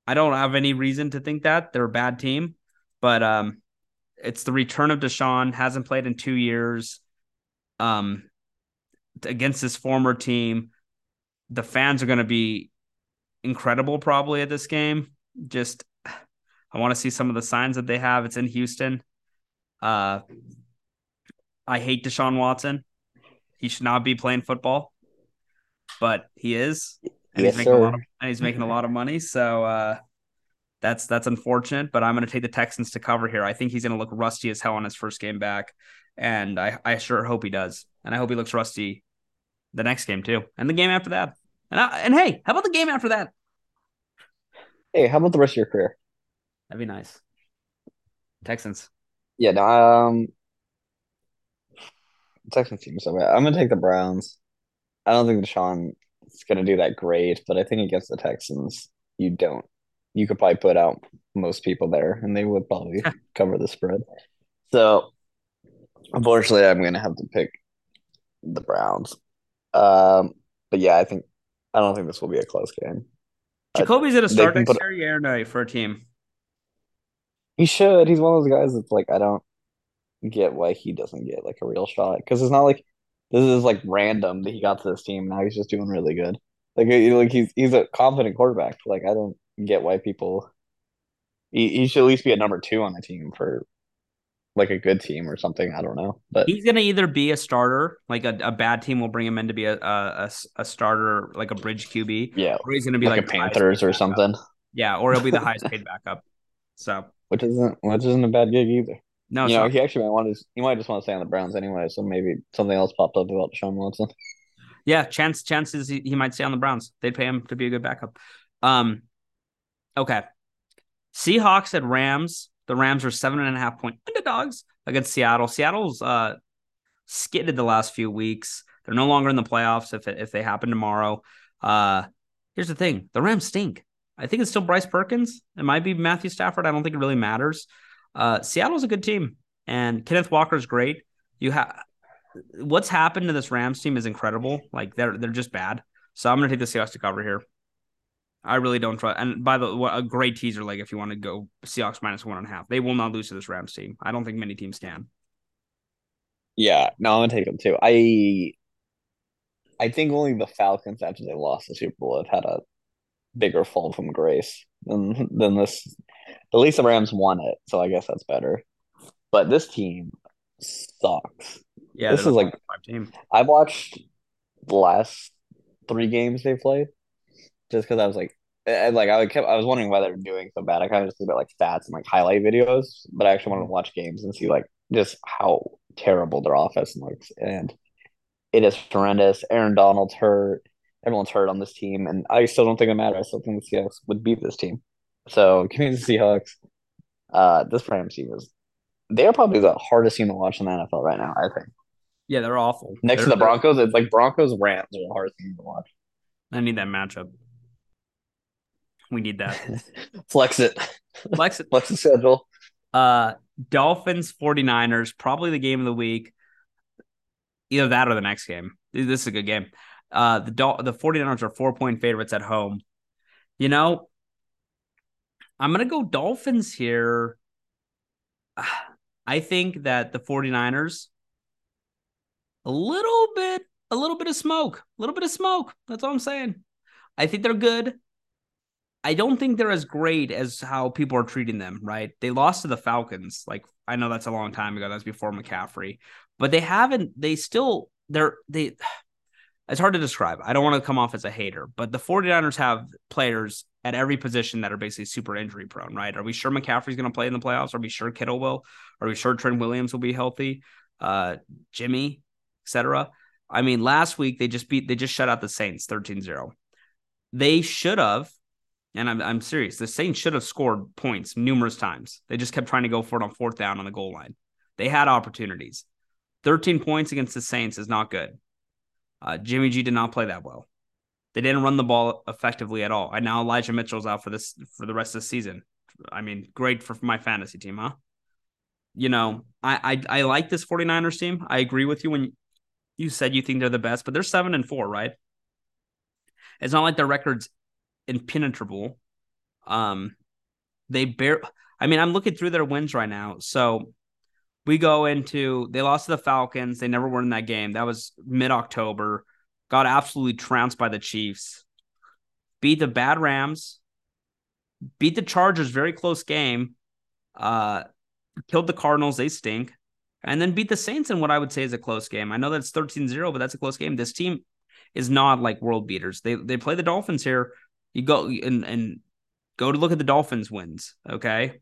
I don't have any reason to think that they're a bad team, but um, it's the return of Deshaun. Hasn't played in two years. Um, against his former team, the fans are going to be incredible probably at this game. Just I want to see some of the signs that they have. It's in Houston. Uh, I hate Deshaun Watson. He should not be playing football, but he is, and yes, he's making sir. a lot of and he's making a lot of money. So uh, that's that's unfortunate. But I'm going to take the Texans to cover here. I think he's going to look rusty as hell on his first game back, and I I sure hope he does, and I hope he looks rusty the next game too, and the game after that. And I, and hey, how about the game after that? Hey, how about the rest of your career? That'd be nice. Texans. Yeah, no, um, Texans team so bad. I'm gonna take the Browns. I don't think Deshaun is gonna do that great, but I think against the Texans, you don't. You could probably put out most people there, and they would probably (laughs) cover the spread. So, unfortunately, I'm gonna have to pick the Browns. Um, but yeah, I think I don't think this will be a close game. Jacoby's at a start next year, yeah or no, for a team? He should. He's one of those guys that's like I don't get why he doesn't get like a real shot because it's not like this is like random that he got to this team. Now he's just doing really good. Like like he's he's a confident quarterback. Like I don't get why people. He, he should at least be a number two on the team for like a good team or something. I don't know, but he's gonna either be a starter, like a, a bad team will bring him in to be a, a, a starter, like a bridge QB. Yeah, or he's gonna be like, like a Panthers or something. Yeah, or he'll be the (laughs) highest paid backup. So which isn't which isn't a bad gig either. No, you know, he actually might want to. He might just want to stay on the Browns anyway. So maybe something else popped up about Sean Watson. Yeah, chance chances he, he might stay on the Browns. They'd pay him to be a good backup. Um, okay. Seahawks at Rams. The Rams are seven and a half point underdogs against Seattle. Seattle's uh skidded the last few weeks. They're no longer in the playoffs if it, if they happen tomorrow. Uh, here's the thing: the Rams stink. I think it's still Bryce Perkins. It might be Matthew Stafford. I don't think it really matters. Uh, Seattle's a good team, and Kenneth Walker's great. You have what's happened to this Rams team is incredible. Like they're they're just bad. So I'm gonna take the Seahawks to cover here. I really don't trust. And by the way, a great teaser like if you want to go Seahawks minus one and a half, they will not lose to this Rams team. I don't think many teams can. Yeah, no, I'm gonna take them too. I I think only the Falcons after they lost the Super Bowl have had a bigger fall from grace than than this. At least the Rams won it, so I guess that's better. But this team sucks. Yeah, this is like five team. I watched the last three games they played just because I was like, and like I kept I was wondering why they're doing so bad. I kind of just looked at like stats and like highlight videos, but I actually wanted to watch games and see like just how terrible their offense looks. And it is horrendous. Aaron Donald's hurt. Everyone's hurt on this team, and I still don't think it matters. I still think the Seahawks would beat this team. So (laughs) give me the Seahawks. Uh, this Rams team is they are probably the hardest team to watch in the NFL right now. I think. Yeah, they're awful. Next they're, to the Broncos, it's like Broncos Rams are the hardest team to watch. I need that matchup. We need that. (laughs) Flex it. Flex it. (laughs) Flex the schedule. Uh Dolphins 49ers, probably the game of the week. Either that or the next game. This is a good game. Uh the Dol- the 49ers are 4-point favorites at home. You know, I'm going to go Dolphins here. (sighs) I think that the 49ers a little bit a little bit of smoke, a little bit of smoke. That's all I'm saying. I think they're good. I don't think they're as great as how people are treating them, right? They lost to the Falcons. Like I know that's a long time ago. That's before McCaffrey. But they haven't they still they're they (sighs) it's hard to describe. I don't want to come off as a hater, but the 49ers have players at every position that are basically super injury prone, right? Are we sure McCaffrey's going to play in the playoffs? Are we sure Kittle will? Are we sure Trent Williams will be healthy? Uh, Jimmy, etc. I mean, last week they just beat, they just shut out the Saints 13 0. They should have, and I'm, I'm serious, the Saints should have scored points numerous times. They just kept trying to go for it on fourth down on the goal line. They had opportunities. 13 points against the Saints is not good. Uh, Jimmy G did not play that well. They didn't run the ball effectively at all. And now Elijah Mitchell's out for this for the rest of the season. I mean, great for my fantasy team, huh? You know, I I, I like this 49ers team. I agree with you when you said you think they're the best, but they're seven and four, right? It's not like their record's impenetrable. Um, they bear. I mean, I'm looking through their wins right now. So we go into they lost to the Falcons. They never won that game. That was mid October. Got absolutely trounced by the Chiefs. Beat the bad Rams. Beat the Chargers. Very close game. Uh, killed the Cardinals. They stink and then beat the Saints in what I would say is a close game. I know that's 13-0, but that's a close game. This team is not like world beaters. They they play the Dolphins here. You go and and go to look at the Dolphins wins, okay?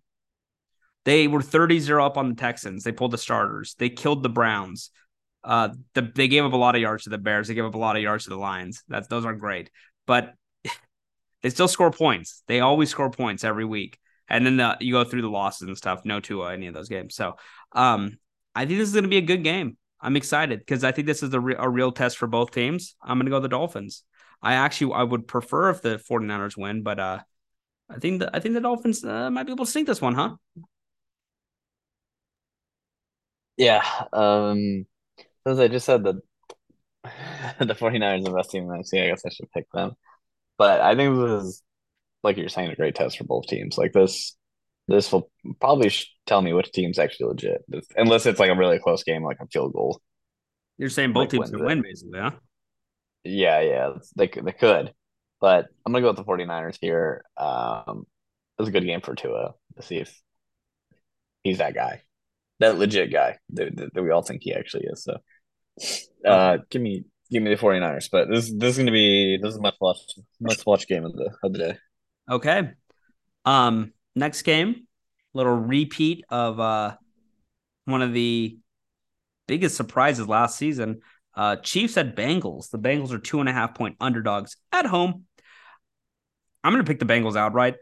They were 30-0 up on the Texans. They pulled the starters. They killed the Browns. Uh the, they gave up a lot of yards to the Bears. They gave up a lot of yards to the Lions. That's those aren't great. But (laughs) they still score points. They always score points every week. And then the, you go through the losses and stuff. No Tua any of those games. So um, I think this is going to be a good game. I'm excited because I think this is a, re- a real test for both teams. I'm going to go the Dolphins. I actually I would prefer if the 49ers win, but uh, I think the I think the Dolphins uh, might be able to sink this one, huh? Yeah. Um, as I just said, the (laughs) the 49ers are the best team in the NFC. I guess I should pick them. But I think this is, like you're saying, a great test for both teams. Like this, this will probably tell me which team's actually legit, unless it's like a really close game, like a field goal. You're saying both like teams can win, basically, huh? Yeah, yeah, they they could, but I'm gonna go with the 49ers here. Um, it was a good game for Tua to see if he's that guy, that legit guy that, that, that we all think he actually is. So, uh, give me give me the 49ers, but this this is gonna be this is my watch must watch game of the of the day. Okay. Um, next game, little repeat of uh one of the biggest surprises last season. Uh Chiefs at Bengals. The Bengals are two and a half point underdogs at home. I'm gonna pick the Bengals outright.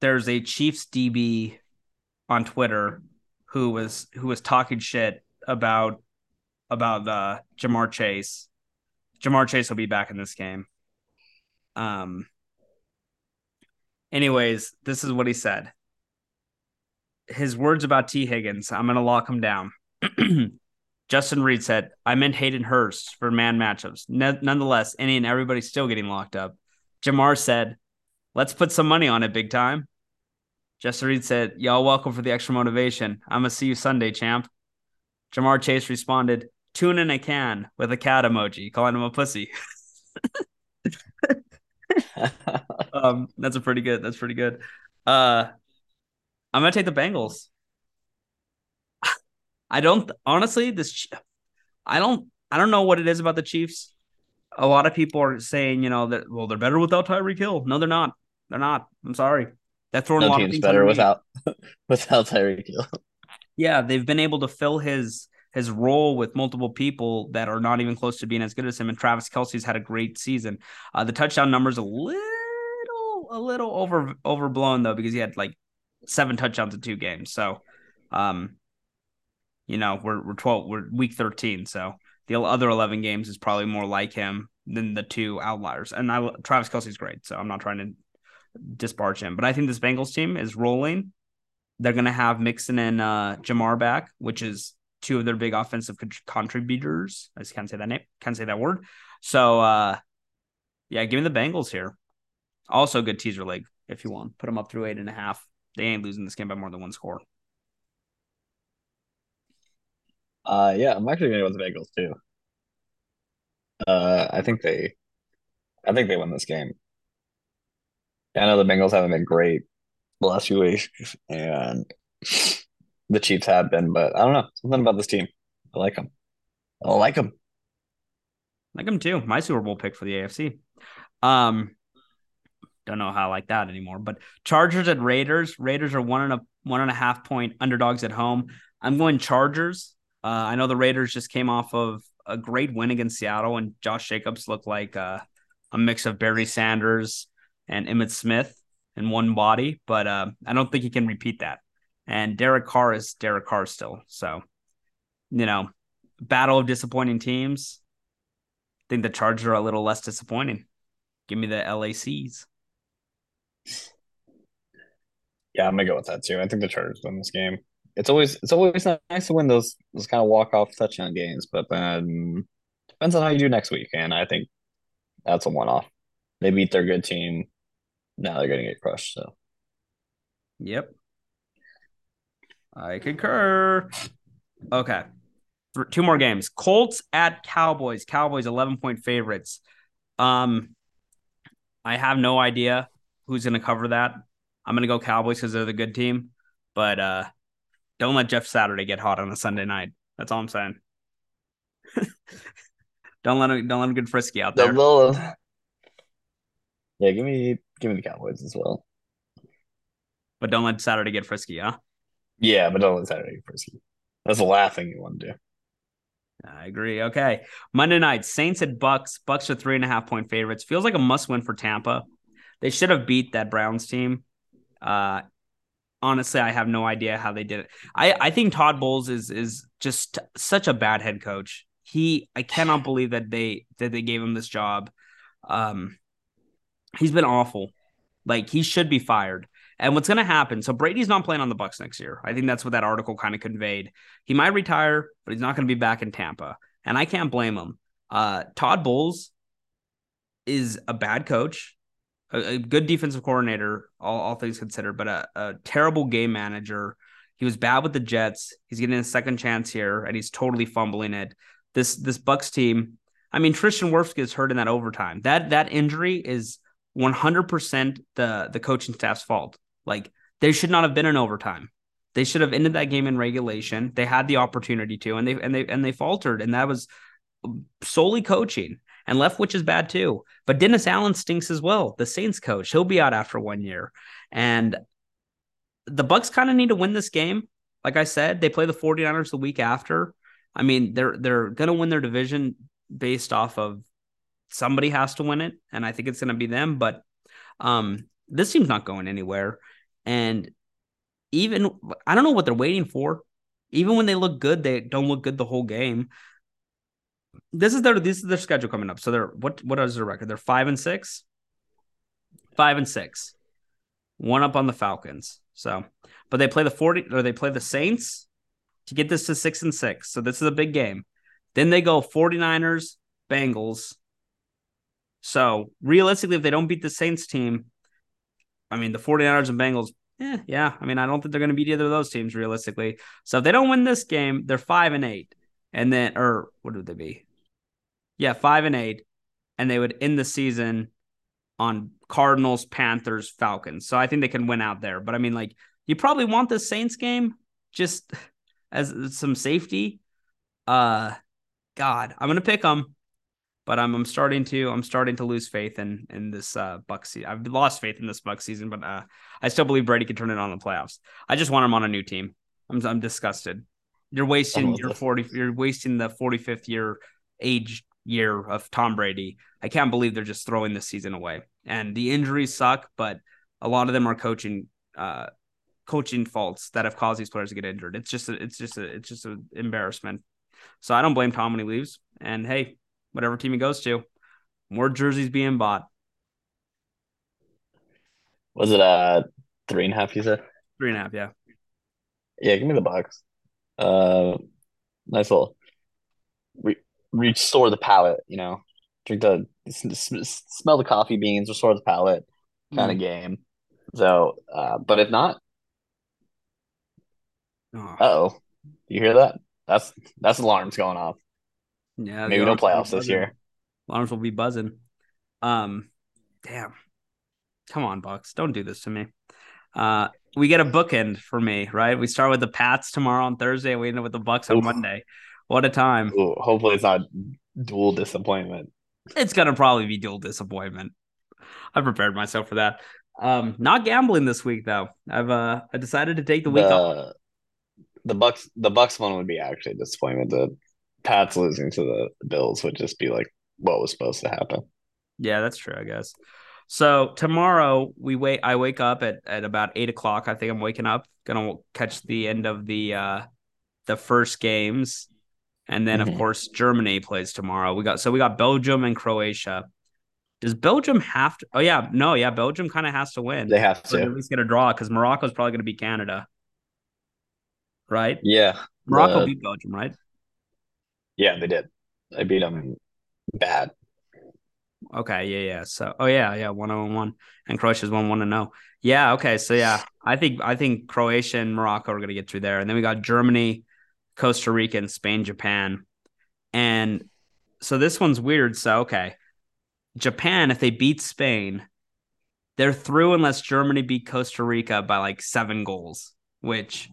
There's a Chiefs DB on Twitter who was who was talking shit about about uh Ja'Marr Chase. Ja'Marr Chase will be back in this game. Um anyways, this is what he said his words about Tee Higgins, I'm going to lock him down. (clears throat) Justin Reid said, I meant Hayden Hurst for man matchups. nonetheless, any and everybody still getting locked up. Ja'Marr said, let's put some money on it big time. Justin Reid said, y'all welcome for the extra motivation. I'm going to see you Sunday, champ. Ja'Marr Chase responded, tune in a can with a cat emoji, calling him a pussy. (laughs) um, that's a pretty good. That's pretty good. Uh, I'm gonna take the Bengals. I don't honestly this. I don't. I don't know what it is about the Chiefs. A lot of people are saying, you know, that well, they're better without Tyreek Hill. No, they're not. They're not. I'm sorry. That's throwing no a lot team's of better without (laughs) without Tyreek Hill. Yeah, they've been able to fill his his role with multiple people that are not even close to being as good as him. And Travis Kelce's had a great season. Uh, the touchdown numbers a little a little over overblown though because he had like seven touchdowns in two games. So, um, you know we're we're twelve we're week thirteen. So the other eleven games is probably more like him than the two outliers. And I Travis Kelce's great, so I'm not trying to disparage him. But I think this Bengals team is rolling. They're going to have Mixon and uh, Ja'Marr back, which is two of their big offensive contributors. I just can't say that name, can't say that word. So, uh, yeah, give me the Bengals here. Also, good teaser leg if you want. Put them up through eight and a half. They ain't losing this game by more than one score. Uh, yeah, I'm actually gonna go with the Bengals too. Uh, I think they, I think they win this game. I know the Bengals haven't been great the last few weeks, (laughs) and the Chiefs have been, but I don't know something about this team. I like them. I like them. Like them too. My Super Bowl pick for the AFC. Um, don't know how I like that anymore. But Chargers at Raiders. Raiders are one and a one and a half point underdogs at home. I'm going Chargers. Uh, I know the Raiders just came off of a great win against Seattle, and Josh Jacobs looked like uh, a mix of Barry Sanders and Emmitt Smith in one body. But uh, I don't think he can repeat that. And Derek Carr is Derek Carr still. So, you know, battle of disappointing teams. I think the Chargers are a little less disappointing. Give me the LACs. Yeah, I'm gonna go with that too. I think the Chargers win this game. It's always it's always nice to win those those kind of walk off touchdown games, but then depends on how you do next week. And I think that's a one off. They beat their good team. Now they're gonna get crushed. So, yep, I concur. Okay, two more games. Colts at Cowboys. Cowboys 11 point favorites. Um, I have no idea who's going to cover that. I'm going to go Cowboys because they're the good team, but uh, don't let Jeff Saturday get hot on a Sunday night. That's all I'm saying. (laughs) don't let him don't let him get frisky out there. Yeah, give me give me the Cowboys as well. But don't let Saturday get frisky, huh? Yeah, but don't let Saturday get frisky. That's the last thing you want to do. I agree. Okay. Monday night, Saints at Bucs. Bucs are three and a half point favorites. Feels like a must win for Tampa. They should have beat that Browns team. Uh honestly, I have no idea how they did it. I, I think Todd Bowles is is just such a bad head coach. He I cannot (sighs) believe that they that they gave him this job. Um he's been awful. Like he should be fired. And what's going to happen? So Brady's not playing on the Bucs next year. I think that's what that article kind of conveyed. He might retire, but he's not going to be back in Tampa, and I can't blame him. Uh, Todd Bowles is a bad coach, a, a good defensive coordinator, all, all things considered, but a, a terrible game manager. He was bad with the Jets. He's getting a second chance here, and he's totally fumbling it. This this Bucs team. I mean, Tristan Wirfs gets hurt in that overtime. That that injury is 100% the the coaching staff's fault. Like they should not have been in overtime. They should have ended that game in regulation. They had the opportunity to, and they and they and they faltered, and that was solely coaching. And Leftwich is bad too. But Dennis Allen stinks as well. The Saints coach, he'll be out after one year. And the Bucs kind of need to win this game. Like I said, they play the 49ers the week after. I mean, they're they're gonna win their division based off of somebody has to win it, and I think it's gonna be them. But um, this team's not going anywhere. And even I don't know what they're waiting for. Even when they look good, they don't look good the whole game. This is their this is their schedule coming up. So they're what what is their record? They're five and six. Five and six. One up on the Falcons. So but they play the 40 or they play the Saints to get this to six and six. So this is a big game. Then they go 49ers, Bengals. So realistically, if they don't beat the Saints team, I mean, the 49ers and Bengals, eh, yeah. I mean, I don't think they're going to beat either of those teams realistically. So if they don't win this game, they're five and eight. And then, or what would they be? Yeah, five and eight. And they would end the season on Cardinals, Panthers, Falcons. So I think they can win out there. But I mean, like, you probably want the Saints game just (laughs) as some safety. Uh, God, I'm going to pick them. But I'm I'm starting to I'm starting to lose faith in in this uh Buc season. I've lost faith in this Buc season, but uh, I still believe Brady can turn it on in the playoffs. I just want him on a new team. I'm I'm disgusted. You're wasting your 40 you're wasting the 45th year age year of Tom Brady. I can't believe they're just throwing this season away. And the injuries suck, but a lot of them are coaching uh coaching faults that have caused these players to get injured. It's just a, it's just a, it's just an embarrassment. So I don't blame Tom when he leaves. And hey, whatever team he goes to, more jerseys being bought. Was it uh three and a half? You said three and a half. Yeah. Yeah, give me the Bucs. Uh, nice little re- restore the palate. You know, drink the smell the coffee beans, restore the palate kind of mm. game. So, uh, but if not, oh. oh, you hear that? That's that's alarms going off. Yeah, maybe no playoffs this year. Alarms will be buzzing. Um, damn. Come on, Bucs. Don't do this to me. Uh, we get a bookend for me, right? We start with the Pats tomorrow on Thursday, and we end up with the Bucs on Oof. Monday. What a time! Ooh, hopefully, it's not dual disappointment. It's gonna probably be dual disappointment. I prepared myself for that. Um, not gambling this week though. I've uh, I decided to take the week the, off. The Bucs, the Bucs one would be actually a disappointment. The Pats losing to the Bills would just be like what was supposed to happen. Yeah, that's true. I guess. So tomorrow we wait. I wake up at, at about eight o'clock. I think I'm waking up. Gonna catch the end of the uh the first games, and then mm-hmm. of course Germany plays tomorrow. We got so we got Belgium and Croatia. Does Belgium have to? Oh yeah, no, yeah. Belgium kind of has to win. They have to. at least get a draw because Morocco's probably going to beat Canada, right? Yeah, Morocco beat Belgium, right? Yeah, they did. They beat them bad. Okay, yeah, yeah. So, oh yeah, yeah, one zero oh one, and Croatia's one one to zero. Yeah, okay. So yeah, I think I think Croatia and Morocco are gonna get through there, and then we got Germany, Costa Rica, and Spain, Japan, and so this one's weird. So okay, Japan, if they beat Spain, they're through unless Germany beat Costa Rica by like seven goals, which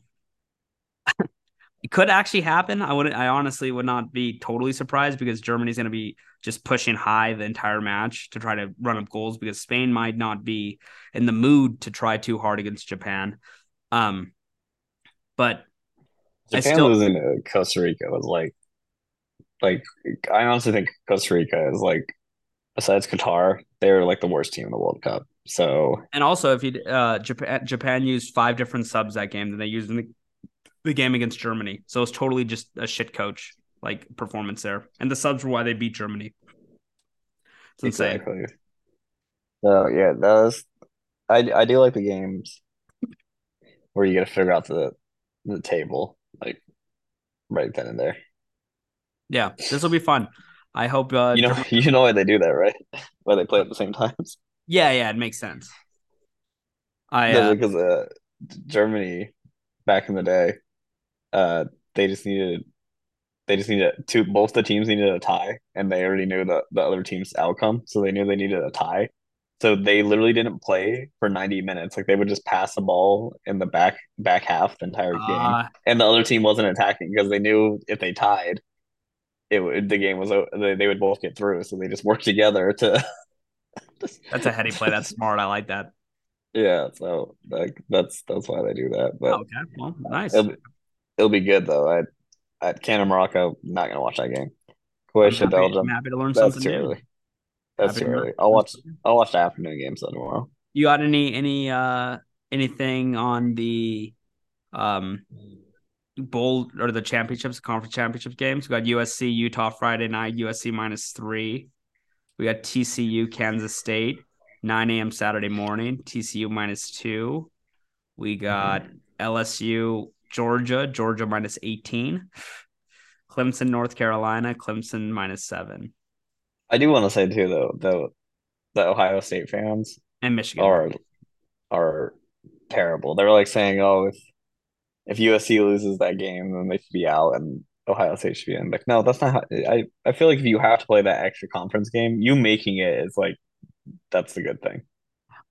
it (laughs) could actually happen. I wouldn't, I honestly would not be totally surprised because Germany's going to be just pushing high the entire match to try to run up goals because Spain might not be in the mood to try too hard against Japan. Um, but Japan still, losing to Costa Rica was like, like I honestly think Costa Rica is like, besides Qatar, they're like the worst team in the World Cup. So and also if you uh Japan Japan used five different subs that game than they used in the, the game against Germany, so it's totally just a shit coach like performance there, and the subs were why they beat Germany. It's exactly. insane. So yeah, that was. I I do like the games where you got to figure out the the table like right then and there. Yeah, this will be fun. I hope uh, you know (laughs) you know why they do that, right? (laughs) Why they play at the same times. Yeah, yeah, it makes sense. I uh, because uh, Germany back in the day, uh, they just needed they just needed to both the teams needed a tie and they already knew the, the other team's outcome so they knew they needed a tie so they literally didn't play for 90 minutes. Like they would just pass the ball in the back back half the entire uh, game and the other team wasn't attacking because they knew if they tied it would the game was they, they would both get through. So they just worked together to (laughs) that's a heady play. That's smart. I like that. Yeah so like that's that's why they do that. But okay well nice. it'll, it'll be good though. I at Canada, Morocco, not gonna watch that game. Croatia, Belgium. I'm happy to learn something new. early. That's too early. I'll watch. I'll watch the afternoon games tomorrow. You got any any uh anything on the um bowl or the championships, conference championship games? We got USC, Utah Friday night, USC minus three. We got TCU, Kansas State, 9 a.m. Saturday morning, TCU minus two. We got LSU, Georgia, Georgia minus 18. (laughs) Clemson, North Carolina, Clemson minus seven. I do want to say too though, the the Ohio State fans and Michigan are are terrible. They're like saying, "Oh, if if USC loses that game, then they should be out, and Ohio State should be in." Like, no, that's not. How, I I feel like if you have to play that extra conference game, you making it is like that's the good thing.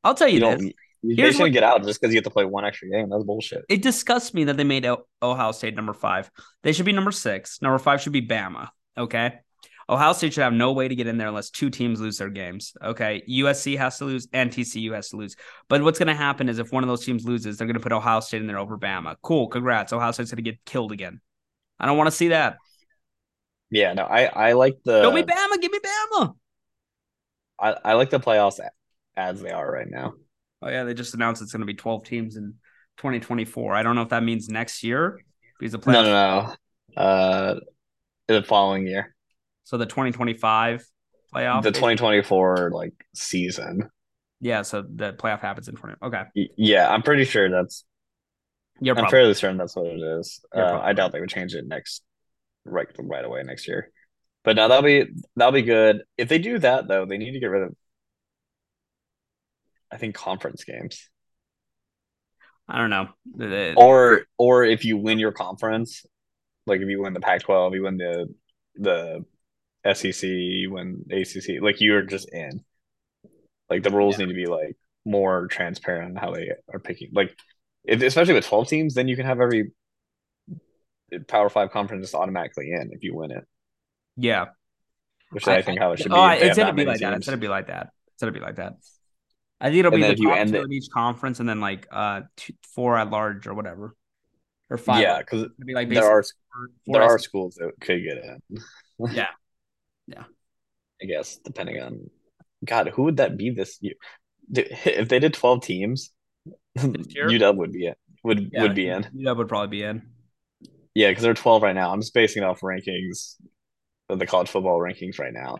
I'll tell you, you this: Here's they shouldn't what, get out just because you have to play one extra game. That's bullshit. It disgusts me that they made Ohio State number five. They should be number six. Number five should be Bama. Okay. Ohio State should have no way to get in there unless two teams lose their games. Okay. USC has to lose and TCU has to lose. But what's going to happen is if one of those teams loses, they're going to put Ohio State in there over Bama. Cool. Congrats. Ohio State's going to get killed again. I don't want to see that. Yeah, no, I I like the. Show me Bama. Give me Bama. I, I like the playoffs as they are right now. Oh yeah, they just announced it's going to be 12 teams in 2024. I don't know if that means next year because the playoffs. No, no, no. Uh, the following year. So the 2025 playoff. The 2024 like season. Yeah, so the playoff happens in 20. Okay. Yeah, I'm pretty sure that's. I'm fairly certain that's what it is. Uh, I doubt they would change it next, right, right away next year. But now that'll be that'll be good. If they do that though, they need to get rid of. I think conference games. I don't know. Or or if you win your conference, like if you win the Pac-12, you win the the SEC, win ACC, like you're just in. Like the rules yeah. need to be like more transparent on how they are picking. Like, if, especially with twelve teams, then you can have every Power Five conference just automatically in if you win it. Yeah, which I, I think how it should be. Oh, it's gonna be like teams. that. It's gonna be like that. It's gonna be like that. I think it'll and be the top two in each conference, and then like uh two, four at large or whatever, or five. Yeah, because like there are there are schools that could get in. yeah, yeah. I guess depending on God, who would that be this year? (laughs) If they did twelve teams, (laughs) UW would be it. Would yeah, would be in. UW would probably be in. Yeah, because they're twelve right now. I'm just basing it off rankings, the college football rankings right now.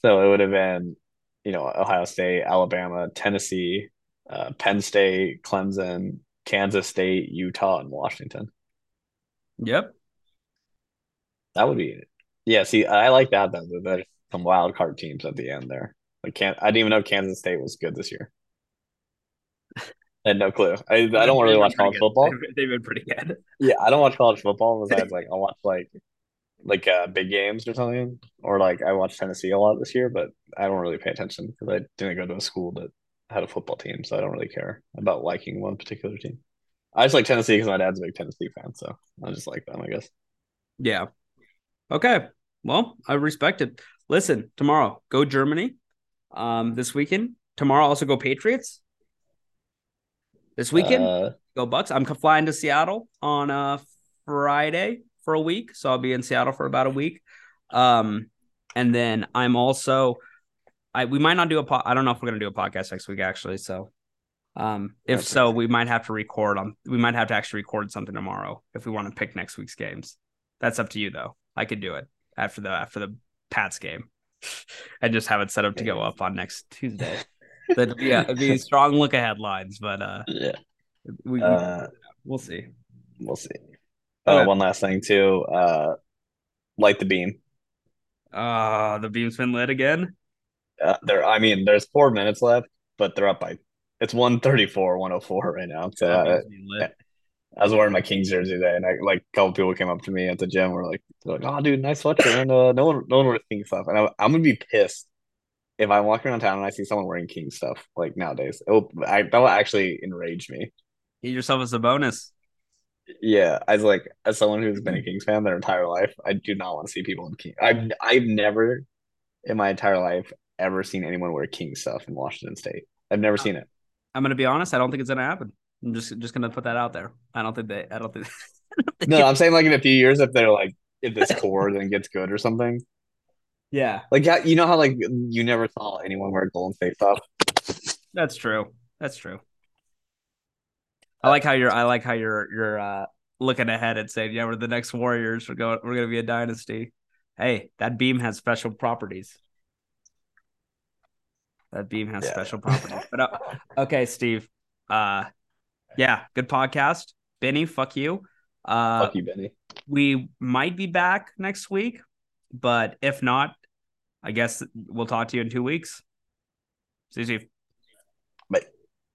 So it would have been you know, Ohio State, Alabama, Tennessee, uh, Penn State, Clemson, Kansas State, Utah, and Washington. Yep. That would be Yeah, see, I like that though. There's some wild card teams at the end there. Like can't I didn't even know Kansas State was good this year. I had no clue. I, I don't really watch college good. football. They've been pretty good. Yeah, I don't watch college football (laughs) besides like I watch like like uh, big games or something, or like I watched Tennessee a lot this year, but I don't really pay attention because I didn't go to a school that had a football team, so I don't really care about liking one particular team. I just like Tennessee because my dad's a big Tennessee fan, so I just like them, I guess. Yeah. Okay. Well, I respect it. Listen, tomorrow go Germany. Um, this weekend. Tomorrow also go Patriots. This weekend uh, go Bucs. I'm flying to Seattle on uh Friday for a week, so I'll be in Seattle for about a week. Um, and then I'm also, I we might not do a po- I don't know if we're gonna do a podcast next week actually. So, um, if so, we might have to record on. We might have to actually record something tomorrow if we want to pick next week's games. That's up to you though. I could do it after the after the Pats game, (laughs) and just have it set up to go up on next Tuesday. (laughs) That'd be, it'd be (laughs) strong look ahead lines, but uh, yeah, we, uh, we'll see. We'll see. Uh, one last thing too. Uh, light the beam. Uh the beam's been lit again. Uh, there. I mean, there's four minutes left, but they're up by. It's one thirty four, one hundred oh four right now. So uh, I was wearing my Kings jersey today, and I like a couple people came up to me at the gym. Were like, like, "Oh, dude, nice sweatshirt." And uh, no one, no one wears King stuff, and I, am gonna be pissed if I walk around town and I see someone wearing King stuff like nowadays. It will, I, that will actually enrage me. Get yourself as a bonus. Yeah, as like as someone who's been a Kings fan their entire life, I do not want to see people in King. I've I've never in my entire life ever seen anyone wear King stuff in Washington State. I've never seen it. I'm gonna be honest. I don't think it's gonna happen. I'm just just gonna put that out there. I don't think they. I don't think. (laughs) no, I'm saying like in a few years, if they're like if this core then gets good or something. (laughs) Yeah, like yeah, you know how like you never saw anyone wear a Golden State stuff. That's true. That's true. I like how you're. I like how you're. You're uh, looking ahead and saying, "Yeah, we're the next Warriors. We're going. We're going to be a dynasty." Hey, that beam has special properties. That beam has yeah. special properties. But uh, (laughs) okay, Steve. Uh, yeah, good podcast, Benny. Fuck you. Uh, fuck you, Benny. We might be back next week, but if not, I guess we'll talk to you in two weeks. See you.